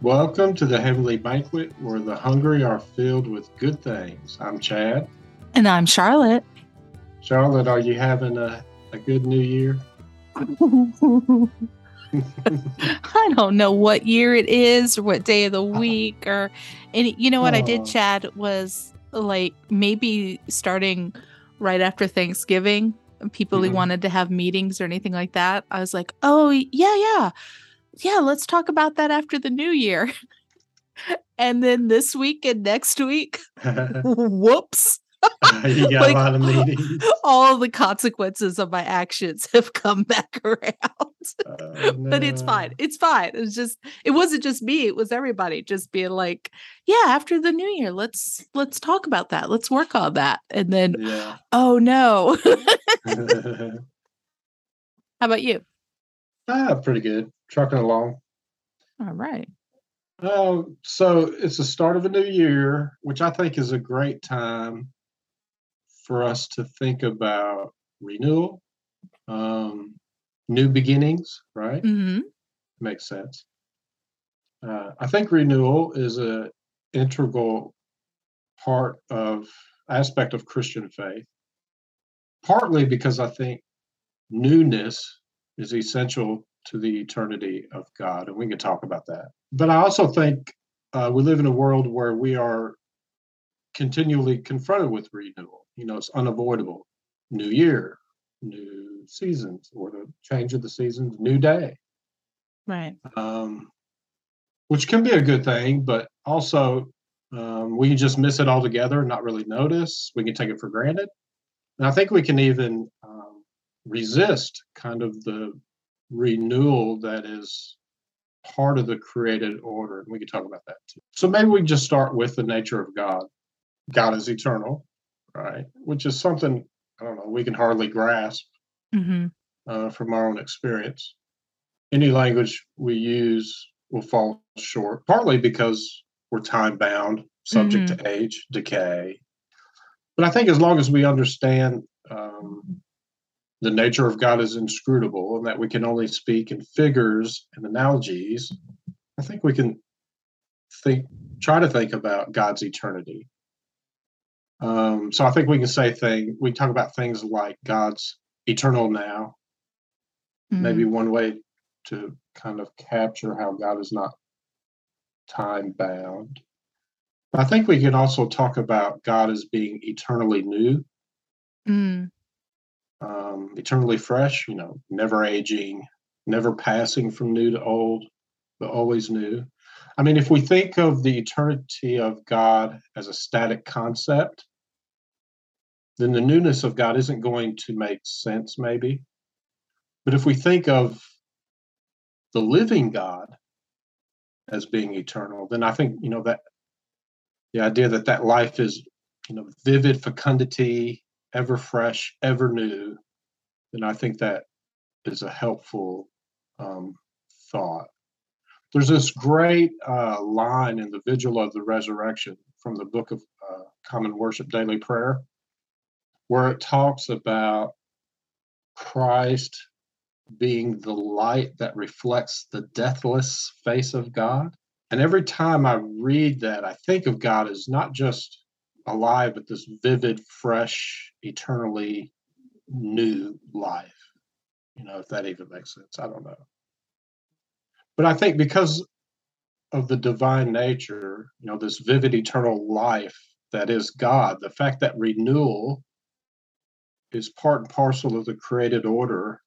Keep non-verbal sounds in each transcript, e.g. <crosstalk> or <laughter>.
Welcome to the Heavenly Banquet, where the hungry are filled with good things. I'm Chad. And I'm Charlotte. Charlotte, are you having a, a good new year? <laughs> I don't know what year it is or what day of the week or any you know what I did, Oh. Chad, was like maybe starting right after Thanksgiving. People who Mhm. wanted to have meetings or anything like that. I was like, oh yeah, yeah. Yeah, let's talk about that after the new year. <laughs> and then this week and next week, <laughs> <laughs> whoops. you got Like, a lot of meetings. All the consequences of my actions have come back around. Oh, but it's fine. It's fine. It's just it wasn't just me, it was everybody just being like, yeah, after the new year, let's let's talk about that. Let's work on that. And then, Yeah. oh no. How about you? ah, pretty good. Trucking along. All right. Oh, so it's the start of a new year, which I think is a great time for us to think about renewal, um, new beginnings, right? hmm Makes sense. Uh, I think renewal is a integral part of aspect of Christian faith. Partly because I think newness is essential to the eternity of God, and we can talk about that. But I also think uh, we live in a world where we are continually confronted with renewal. You know, it's unavoidable. New year, new seasons, or the change of the seasons, new day Right. um, which can be a good thing, but also um, we can just miss it altogether and not really notice. We can take it for granted. And I think we can even um, resist kind of the renewal that is part of the created order. And we can talk about that too. So maybe we just start with the nature of God. God is eternal, right? Which is something, I don't know, we can hardly grasp hmm uh, from our own experience. Any language we use will fall short, partly because we're time bound, subject to age, decay. But I think as long as we understand the nature of God is inscrutable and that we can only speak in figures and analogies, I think we can think, try to think about God's eternity. Um, so I think we can say thing we talk about things like God's eternal now, maybe one way to kind of capture how God is not time bound. I think we can also talk about God as being eternally new, mm um, eternally fresh, you know, never aging, never passing from new to old, but always new. I mean, if we think of the eternity of God as a static concept, then the newness of God isn't going to make sense, maybe. But if we think of the living God as being eternal, then I think, you know, that the idea that that life is, you know, vivid fecundity, ever fresh, ever new, then I think that is a helpful um, thought. There's this great uh, line in the Vigil of the Resurrection from the Book of uh, Common Worship Daily Prayer, where it talks about Christ being the light that reflects the deathless face of God. And every time I read that, I think of God as not just alive, with this vivid, fresh, eternally new life. You know, if that even makes sense. I don't know. But I think because of the divine nature, you know, this vivid, eternal life that is God, the fact that renewal is part and parcel of the created order,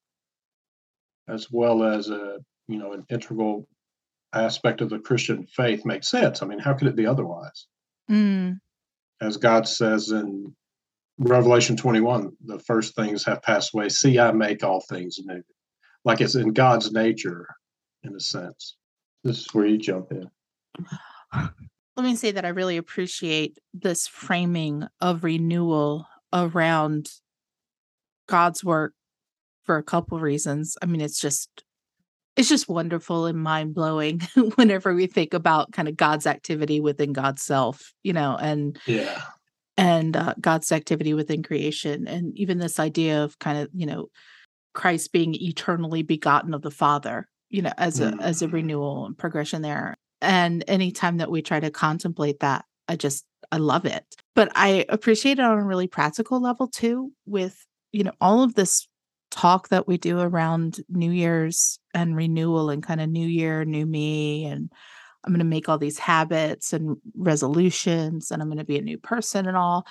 as well as a, you know, an integral aspect of the Christian faith makes sense. I mean, how could it be otherwise? mm as God says in Revelation 21, the first things have passed away. See, I make all things new. Like it's in God's nature, in a sense. This is where you jump in. Let me say that I really appreciate this framing of renewal around God's work for a couple reasons. I mean, it's just it's just wonderful and mind blowing <laughs> whenever we think about kind of God's activity within God's self, you know, and Yeah. and uh, God's activity within creation, and even this idea of kind of you know Christ being eternally begotten of the Father, you know, as a as a Mhm. renewal and progression there. And anytime that we try to contemplate that, I just I love it. But I appreciate it on a really practical level too with, you know, all of this talk that we do around New Year's and renewal and kind of new year, new me and I'm going to make all these habits and resolutions and I'm going to be a new person and all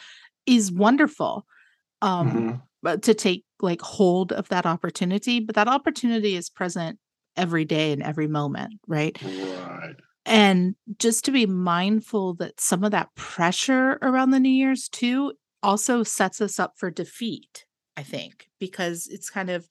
is wonderful. Um Mhm. but to take like hold of that opportunity, but that opportunity is present every day and every moment, right? Right. And just to be mindful that some of that pressure around the New Year's too also sets us up for defeat, I think, because it's kind of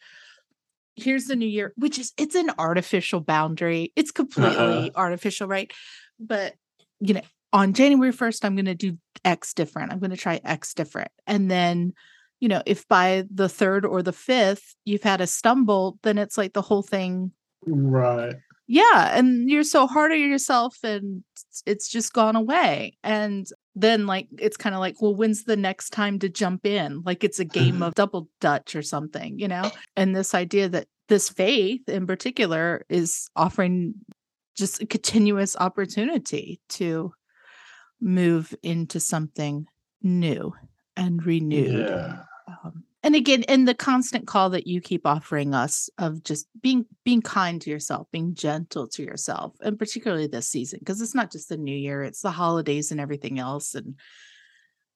here's the new year, which is it's an artificial boundary. It's Uh-huh. completely artificial, right? But you know, on January 1st, I'm gonna do X different. I'm gonna try X different. And then, you know, if by the third or the fifth you've had a stumble, then it's like the whole thing Right. Yeah, and you're so hard on yourself and it's just gone away. And then like it's kind of like, well, when's the next time to jump in? Like it's a game of double dutch or something, you know? And this idea that this faith in particular is offering just a continuous opportunity to move into something new and renewed. Yeah. Um, and again, and the constant call that you keep offering us of just being being kind to yourself, being gentle to yourself, and particularly this season, because it's not just the new year, it's the holidays and everything else. And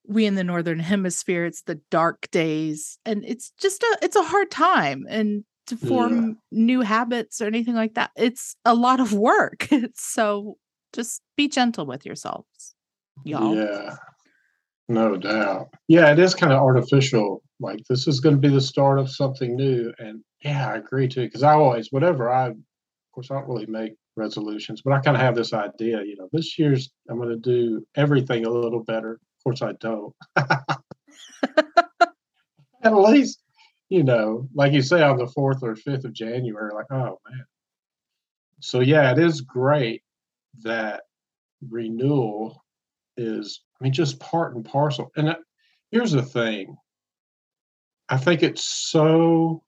we in the northern hemisphere, it's the dark days, and it's just a it's a hard time. And to Yeah. form new habits or anything like that, it's a lot of work. <laughs> so just be gentle with yourselves, y'all. Yeah. No doubt. Yeah, it is kind of artificial. Like this is going to be the start of something new. And yeah, I agree too. Because I always, whatever I, of course, I don't really make resolutions, but I kind of have this idea, you know, this year's I'm going to do everything a little better. Of course, I don't. <laughs> <laughs> At least, you know, like you say on the 4th or 5th of January, like, oh man. So yeah, it is great that renewal is, I mean, just part and parcel. And here's the thing I think it's so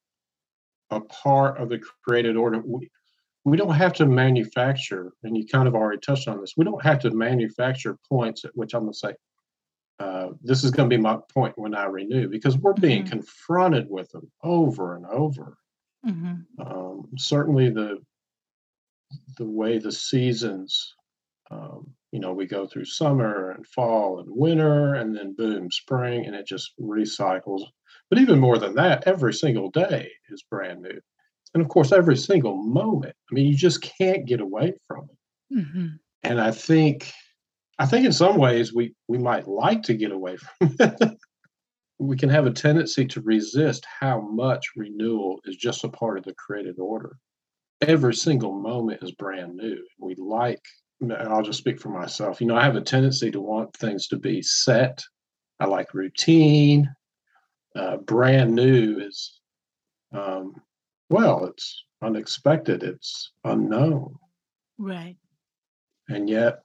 a part of the created order. We, we don't have to manufacture, and you kind of already touched on this, we don't have to manufacture points at which I'm going to say, uh, this is going to be my point when I renew, because we're being Mhm. confronted with them over and over. Mhm. Um, certainly, the the way the seasons um, you know, we go through summer and fall and winter, and then boom, spring, and it just recycles. But even more than that, every single day is brand new. And of course, every single moment. I mean, you just can't get away from it. Mhm. And I think, I think in some ways we we might like to get away <laughs> from it. we can have a tendency to resist how much renewal is just a part of the created order. Every single moment is brand new. We like and I'll just speak for myself. You know, I have a tendency to want things to be set. I like routine. Uh, brand new is, um, well, it's unexpected, it's unknown. Right. And yet,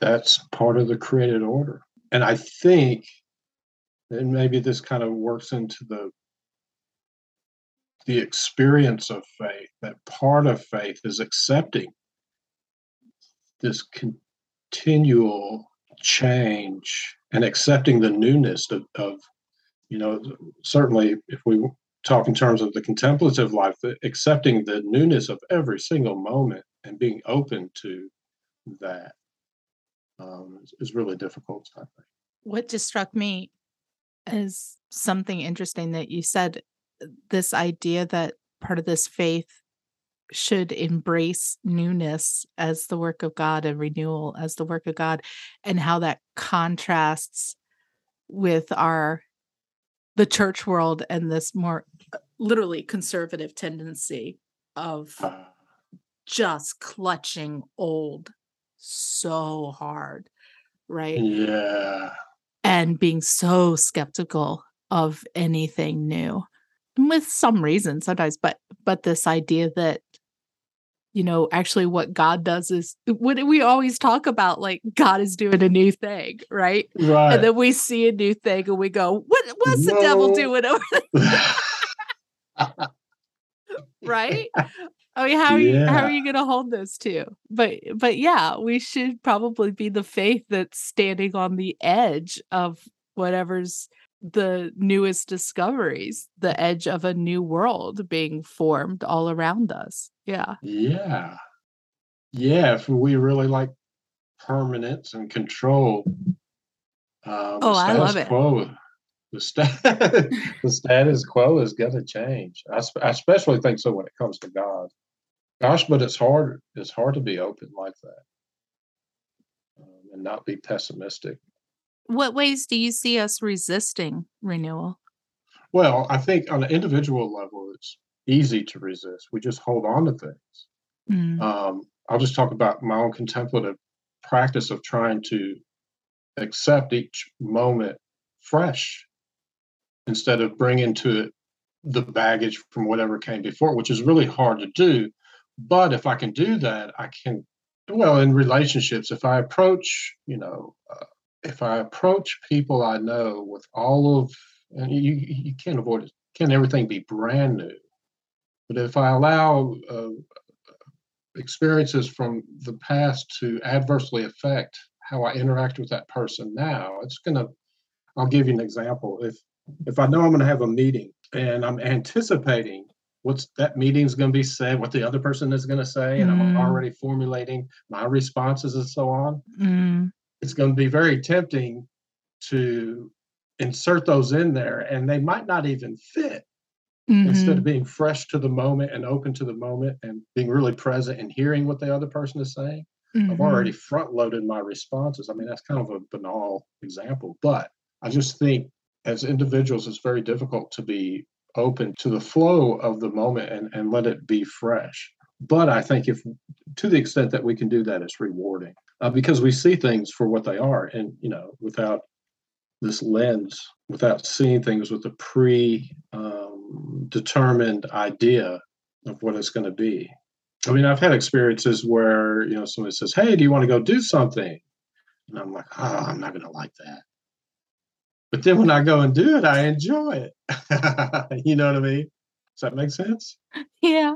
that's part of the created order. And I think, and maybe this kind of works into the the experience of faith that part of faith is accepting this continual change and accepting the newness of, of you know certainly if we talk in terms of the contemplative life accepting the newness of every single moment and being open to that um, is, really difficult i think. What just struck me is something interesting that you said this idea that part of this faith should embrace newness as the work of God and renewal as the work of God, and how that contrasts with our the church world and this more uh, literally conservative tendency of just clutching old so hard, right? yeah and being so skeptical of anything new with some reason sometimes but but this idea that you know actually what god does is what we always talk about like god is doing a new thing right? Right. and then we see a new thing and we go what what's the devil doing over there <laughs> right? I mean, how are you how are you gonna hold those two? But but yeah, we should probably be the faith that's standing on the edge of whatever's the newest discoveries, the edge of a new world being formed all around us. Yeah. Yeah. Yeah, if we really like permanence and control, um, Oh, I love it. quo, the <laughs> the status quo is gonna change. I sp I especially think so when it comes to God. Gosh, but it's hard it's hard to be open like that, um, and not be pessimistic. What ways do you see us resisting renewal? Well, I think on an individual level, it's easy to resist. We just hold on to things. Mm. Um, I'll just talk about my own contemplative practice of trying to accept each moment fresh instead of bringing to it the baggage from whatever came before, which is really hard to do. But if I can do that, I can, well, in relationships, if I approach, you know, uh, if I approach people I know with all of, and you, you can't avoid it, can't everything be brand new? But if I allow uh, experiences from the past to adversely affect how I interact with that person now, it's gonna. I'll give you an example. If if I know I'm gonna have a meeting and I'm anticipating what's that meeting's gonna be said, what the other person is gonna say, and I'm Mm. already formulating my responses and so on, Mm. It's gonna be very tempting to insert those in there, and they might not even fit instead Mhm. of being fresh to the moment and open to the moment and being really present and hearing what the other person is saying, I've already Mhm. front loaded my responses. I mean, that's kind of a banal example, but I just think as individuals, it's very difficult to be open to the flow of the moment and, and let it be fresh. But I think if to the extent that we can do that, it's rewarding uh, because we see things for what they are and, you know, without this lens, without seeing things with a pre um, determined idea of what it's going to be. I mean, I've had experiences where, you know, somebody says, Hey, do you want to go do something? And I'm like, Oh, I'm not going to like that. But then when I go and do it, I enjoy it. <laughs> you know what I mean? Does that make sense? Yeah.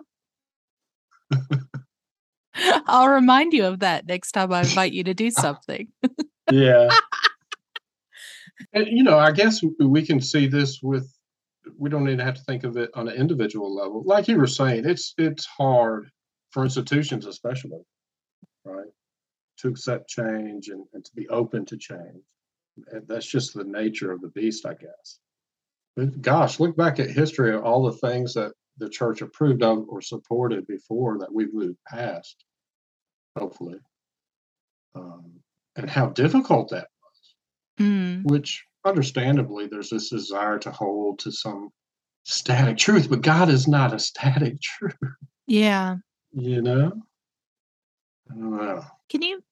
<laughs> <laughs> I'll remind you of that next time I invite you to do something. Yeah. <laughs> and, you know, I guess we can see this with, we don't even have to think of it on an individual level. Like you were saying, it's it's hard for institutions, especially, right, to accept change and, and to be open to change. And that's just the nature of the beast, I guess. But gosh, look back at history of all the things that the church approved of or supported before that we've moved past, hopefully, um, and how difficult that Mm. which understandably there's this desire to hold to some static truth, but God is not a static <laughs> truth, Yeah. you know? I don't know. Can you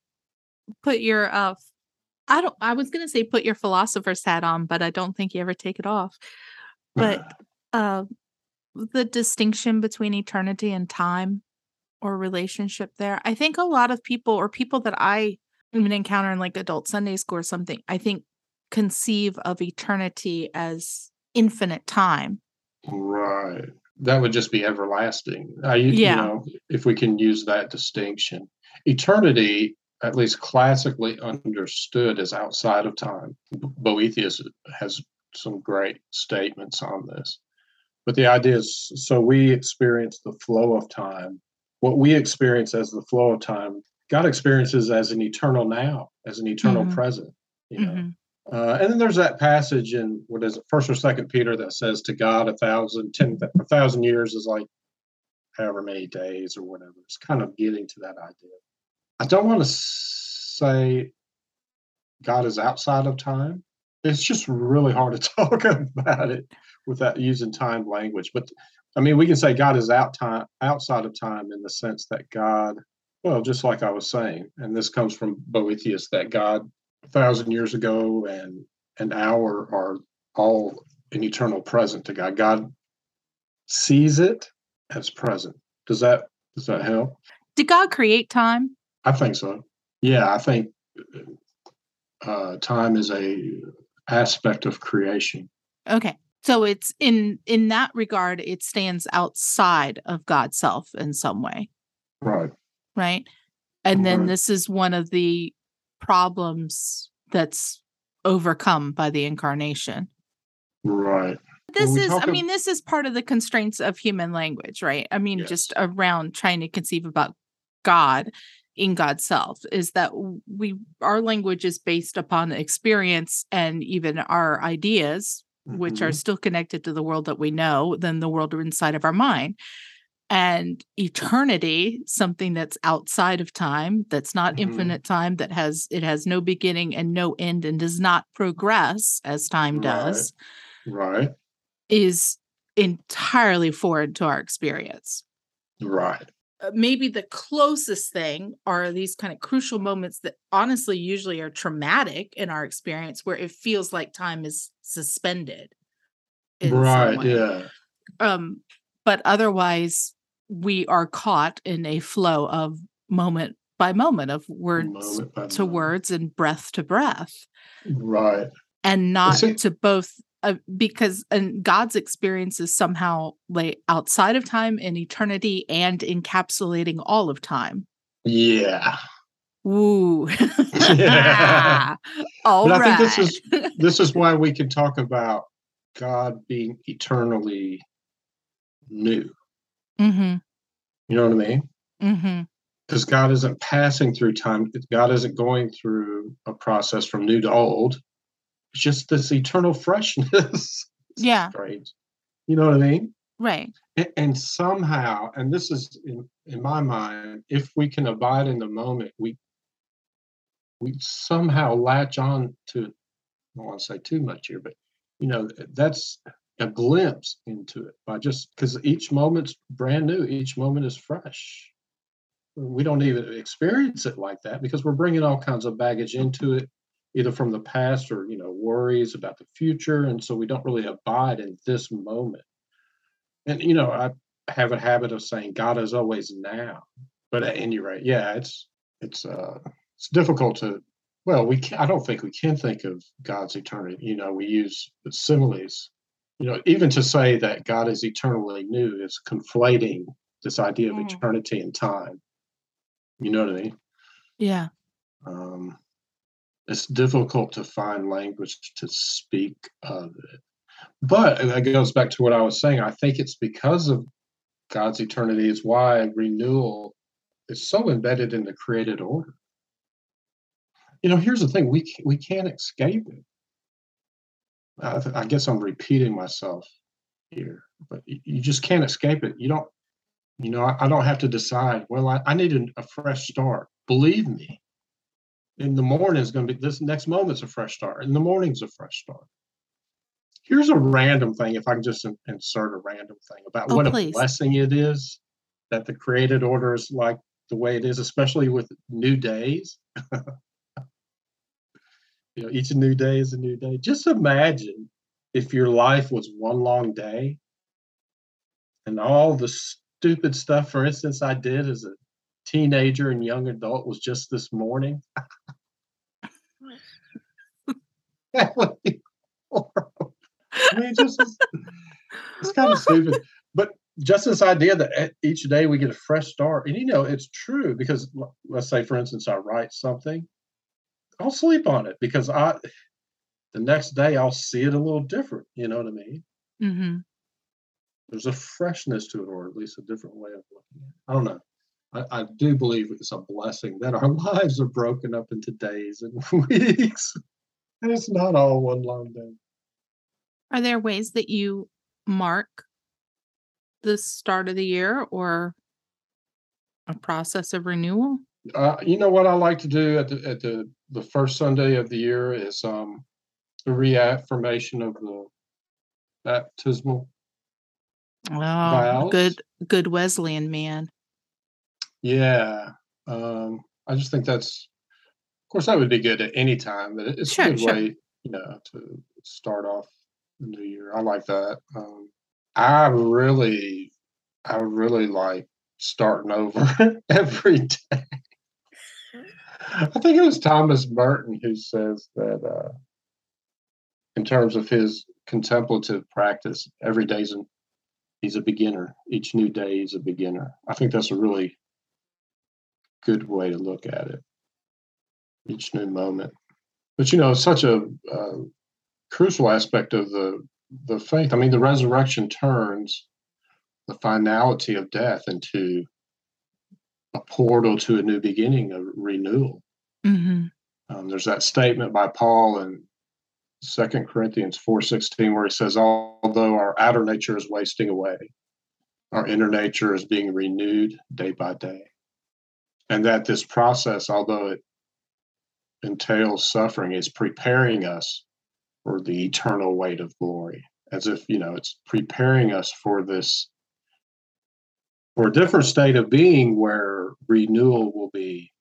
put your uh I don't I was gonna say put your philosopher's hat on, but I don't think you ever take it off. But <sighs> uh the distinction between eternity and time or relationship there. I think a lot of people or people that I even mm-hmm. encounter in like adult Sunday school or something, I think conceive of eternity as infinite time. Right. That would just be everlasting. I, Yeah. You know, if we can use that distinction. Eternity, at least classically understood, is outside of time. Boethius has some great statements on this. But the idea is so we experience the flow of time. What we experience as the flow of time, God experiences as an eternal now, as an eternal Mhm. present. You know, Mhm. uh, and then there's that passage in what is it, First or Second Peter that says, "To God, a thousand, ten, a thousand years is like however many days or whatever." It's kind of getting to that idea. I don't want to say God is outside of time. It's just really hard to <laughs> talk about it without using time language. But I mean, we can say God is out time outside of time in the sense that God, well, just like I was saying, and this comes from Boethius, that God a thousand years ago and an hour are all an eternal present to God. God sees it as present. Does that does that help? Did God create time? I think so. Yeah, I think uh, time is a aspect of creation. Okay. So it's in in that regard, it stands outside of God's self in some way, Right. right? And then Right. this is one of the problems that's overcome by the incarnation. Right. This is, I mean, this is part of the constraints of human language, right? I mean, just around trying to conceive about God in God's self is that we our language is based upon experience and even our ideas, which are Mhm. still connected to the world that we know, than the world inside of our mind. And eternity, something that's outside of time, that's not Mhm. infinite time, that has it has no beginning and no end and does not progress as time Right. does Right. is entirely foreign to our experience. Right. Uh, maybe the closest thing are these kind of crucial moments that honestly usually are traumatic in our experience where it feels like time is suspended. Right. Yeah. Um, but otherwise, we are caught in a flow of moment by moment of words Moment to moment. words and breath to breath Right. and not see- to both uh, because and god's experience is somehow like outside of time in eternity and encapsulating all of time Yeah. Ooh. <laughs> Yeah. <laughs> All But I think this is <laughs> this is why we can talk about God being eternally new. mm-hmm. You know what I mean? Mm-hmm. Because God isn't passing through time. God isn't going through a process from new to old. It's just this eternal freshness. Yeah. Strange. You know what I mean? Right. A- And somehow, and this is in, in my mind, if we can abide in the moment, we we somehow latch on to I don't want to say too much here, but you know, that's a glimpse into it by just because each moment's brand new, each moment is fresh. We don't even experience it like that because we're bringing all kinds of baggage into it, either from the past or you know worries about the future, and so we don't really abide in this moment. And you know, I have a habit of saying God is always now, but at any rate, yeah, it's it's uh it's difficult to well we can, i don't think we can think of god's eternity you know we use similes. You know even to say that god is eternally new is conflating this idea of Mm. eternity and time. You know what i mean? Yeah. um it's difficult to find language to speak of it. But it goes back to what i was saying i think it's because of god's eternity is why renewal is so embedded in the created order you know here's the thing we we can't escape it. I, th- I guess i'm repeating myself here but you just can't escape it. You don't you know i, I don't have to decide well i, I need a, a fresh start. Believe me in the morning is going to be this next moment's a fresh start in the morning's a fresh start. Here's a random thing if i can just in- insert a random thing about Oh, what please. a blessing it is that the created order is like the way it is especially with new days <laughs> you know each new day is a new day. Just imagine if your life was one long day and all the stupid stuff for instance i did as a teenager and young adult was just this morning. <laughs> That would be horrible. i mean just it's, kind of <laughs> stupid. But just this idea that each day we get a fresh start and you know it's true because let's say for instance i write something I'll sleep on it because I the next day I'll see it a little different. You know what I mean? Mm-hmm. There's a freshness to it, or at least a different way of looking at it. I don't know. I, I do believe it's a blessing that our <laughs> lives are broken up into days and <laughs> weeks. And it's not all one long day. Are there ways that you mark the start of the year or a process of renewal? Uh, you know what I like to do at the at the the first Sunday of the year is um the reaffirmation of the baptismal Oh, Vows? good, good Wesleyan man. Yeah. Um, I just think that's, of course, that would be good at any time, but it's Sure, a good sure. way, you know, to start off the new year. I like that. Um, I really, I really like starting over <laughs> every day. I think it was Thomas Merton who says that uh, in terms of his contemplative practice. Every day's an, he's a beginner. Each new day is a beginner. I think that's a really good way to look at it. Each new moment, but you know, such a uh, crucial aspect of the the faith. I mean, the resurrection turns the finality of death into a portal to a new beginning, a renewal. Mm-hmm. Um, there's that statement by Paul in Second Corinthians four sixteen where he says, "Although our outer nature is wasting away, our inner nature is being renewed day by day," and that this process, although it entails suffering, is preparing us for the eternal weight of glory. As if you know, it's preparing us for this for a different state of being where renewal will be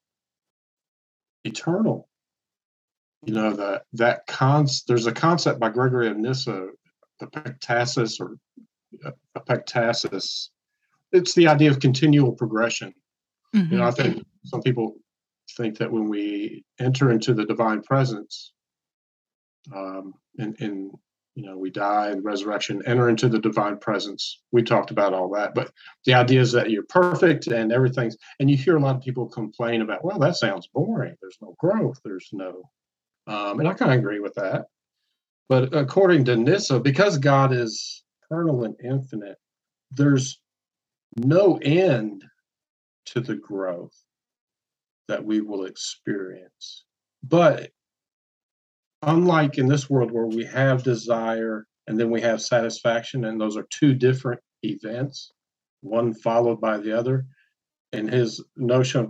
eternal. You know that that cons there's a concept by gregory of nyssa epektasis or epektasis it's the idea of continual progression. Mm-hmm. you know i think some people think that when we enter into the divine presence um and, and you know we die and resurrection enter into the divine presence we talked about all that but the idea is that you're perfect and everything's and you hear a lot of people complain about well that sounds boring there's no growth there's no um, and I kind of agree with that. But according to Nyssa, because God is eternal and infinite, there's no end to the growth that we will experience. But unlike in this world where we have desire and then we have satisfaction, and those are two different events, one followed by the other, in his notion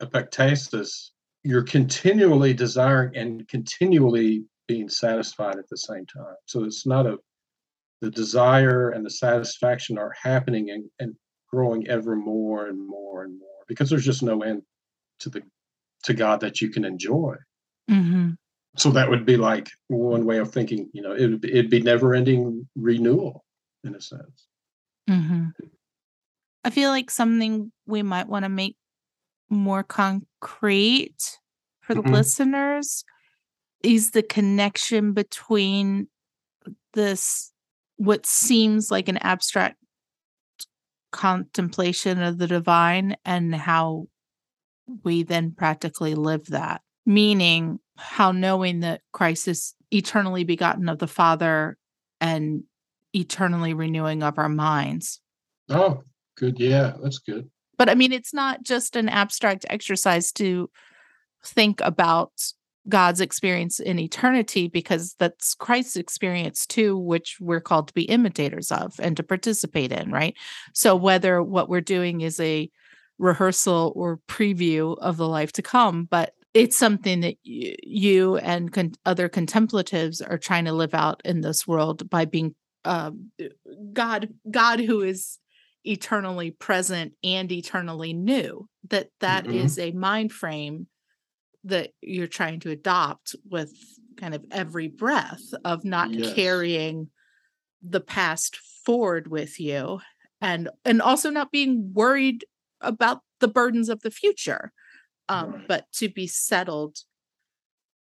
of epektasis, you're continually desiring and continually being satisfied at the same time. So it's not a the desire and the satisfaction are happening and, and growing ever more and more and more because there's just no end to the to God that you can enjoy. Mm-hmm. So that would be like one way of thinking. You know, it would be, it'd be never ending renewal in a sense. Mm-hmm. I feel like something we might want to make more concrete for the Mhm. listeners is the connection between this what seems like an abstract contemplation of the divine and how we then practically live that meaning how knowing that christ is eternally begotten of the father and eternally renewing of our minds Oh, good. Yeah, that's good. but I mean, it's not just an abstract exercise to think about God's experience in eternity, because that's Christ's experience too, which we're called to be imitators of and to participate in, right? So, whether what we're doing is a rehearsal or preview of the life to come, but it's something that y- you and con- other contemplatives are trying to live out in this world by being um, God, God who is eternally present and eternally new that that is Mhm. a mind frame that you're trying to adopt with kind of every breath of not Yes. carrying the past forward with you and and also not being worried about the burdens of the future um but to be settled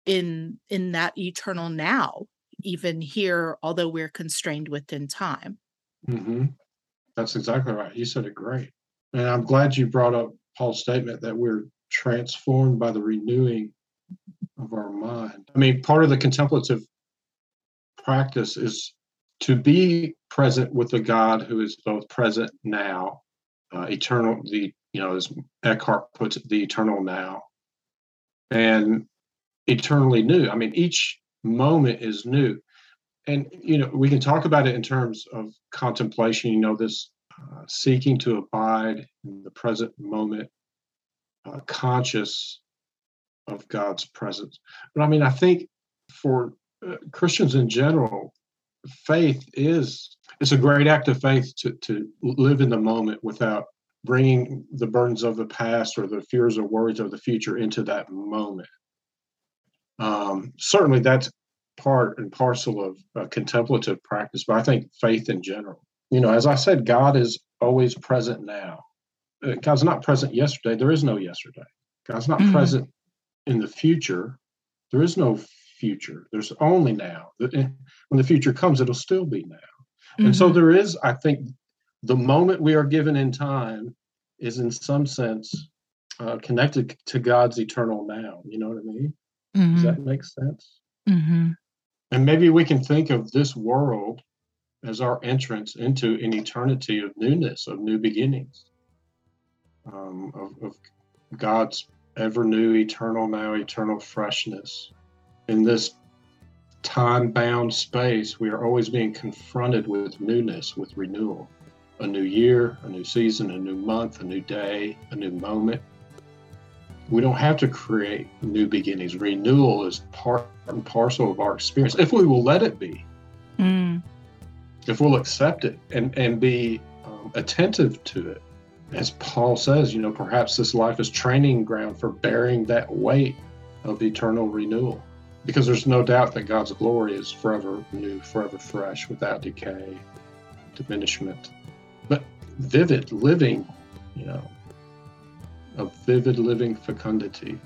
in in that eternal now even here although we're constrained within time hmm That's exactly right. You said it great. And I'm glad you brought up Paul's statement that we're transformed by the renewing of our mind. I mean, part of the contemplative practice is to be present with the God who is both present now, uh, eternal, the, you know, as Eckhart puts it, the eternal now, and eternally new. I mean, each moment is new. And, you know, we can talk about it in terms of contemplation, you know, this uh, seeking to abide in the present moment, uh, conscious of God's presence. But I mean, I think for uh, Christians in general, faith is it's a great act of faith to to live in the moment without bringing the burdens of the past or the fears or worries of the future into that moment. Um, certainly, that's part and parcel of uh, contemplative practice, but I think faith in general. You know, as I said, God is always present now. Uh, God's not present yesterday. There is no yesterday. God's not Mhm. present in the future. There is no future. There's only now. Eh, when the future comes, it'll still be now. Mm-hmm. And so there is, I think, the moment we are given in time is in some sense uh, connected to God's eternal now. You know what I mean? mm-hmm. Does that make sense? Mm-hmm. And maybe we can think of this world as our entrance into an eternity of newness, of new beginnings, um, of, of God's ever new, eternal now, eternal freshness. In this time bound space, we are always being confronted with newness, with renewal. A new year, a new season, a new month, a new day, a new moment. We don't have to create new beginnings. Renewal is part and parcel of our experience if we will let it be, Mm. if we'll accept it and, and be um, attentive to it as Paul says, you know, perhaps this life is training ground for bearing that weight of eternal renewal. Because there's no doubt that God's glory is forever new, forever fresh, without decay, diminishment. But vivid living, you know, a vivid living fecundity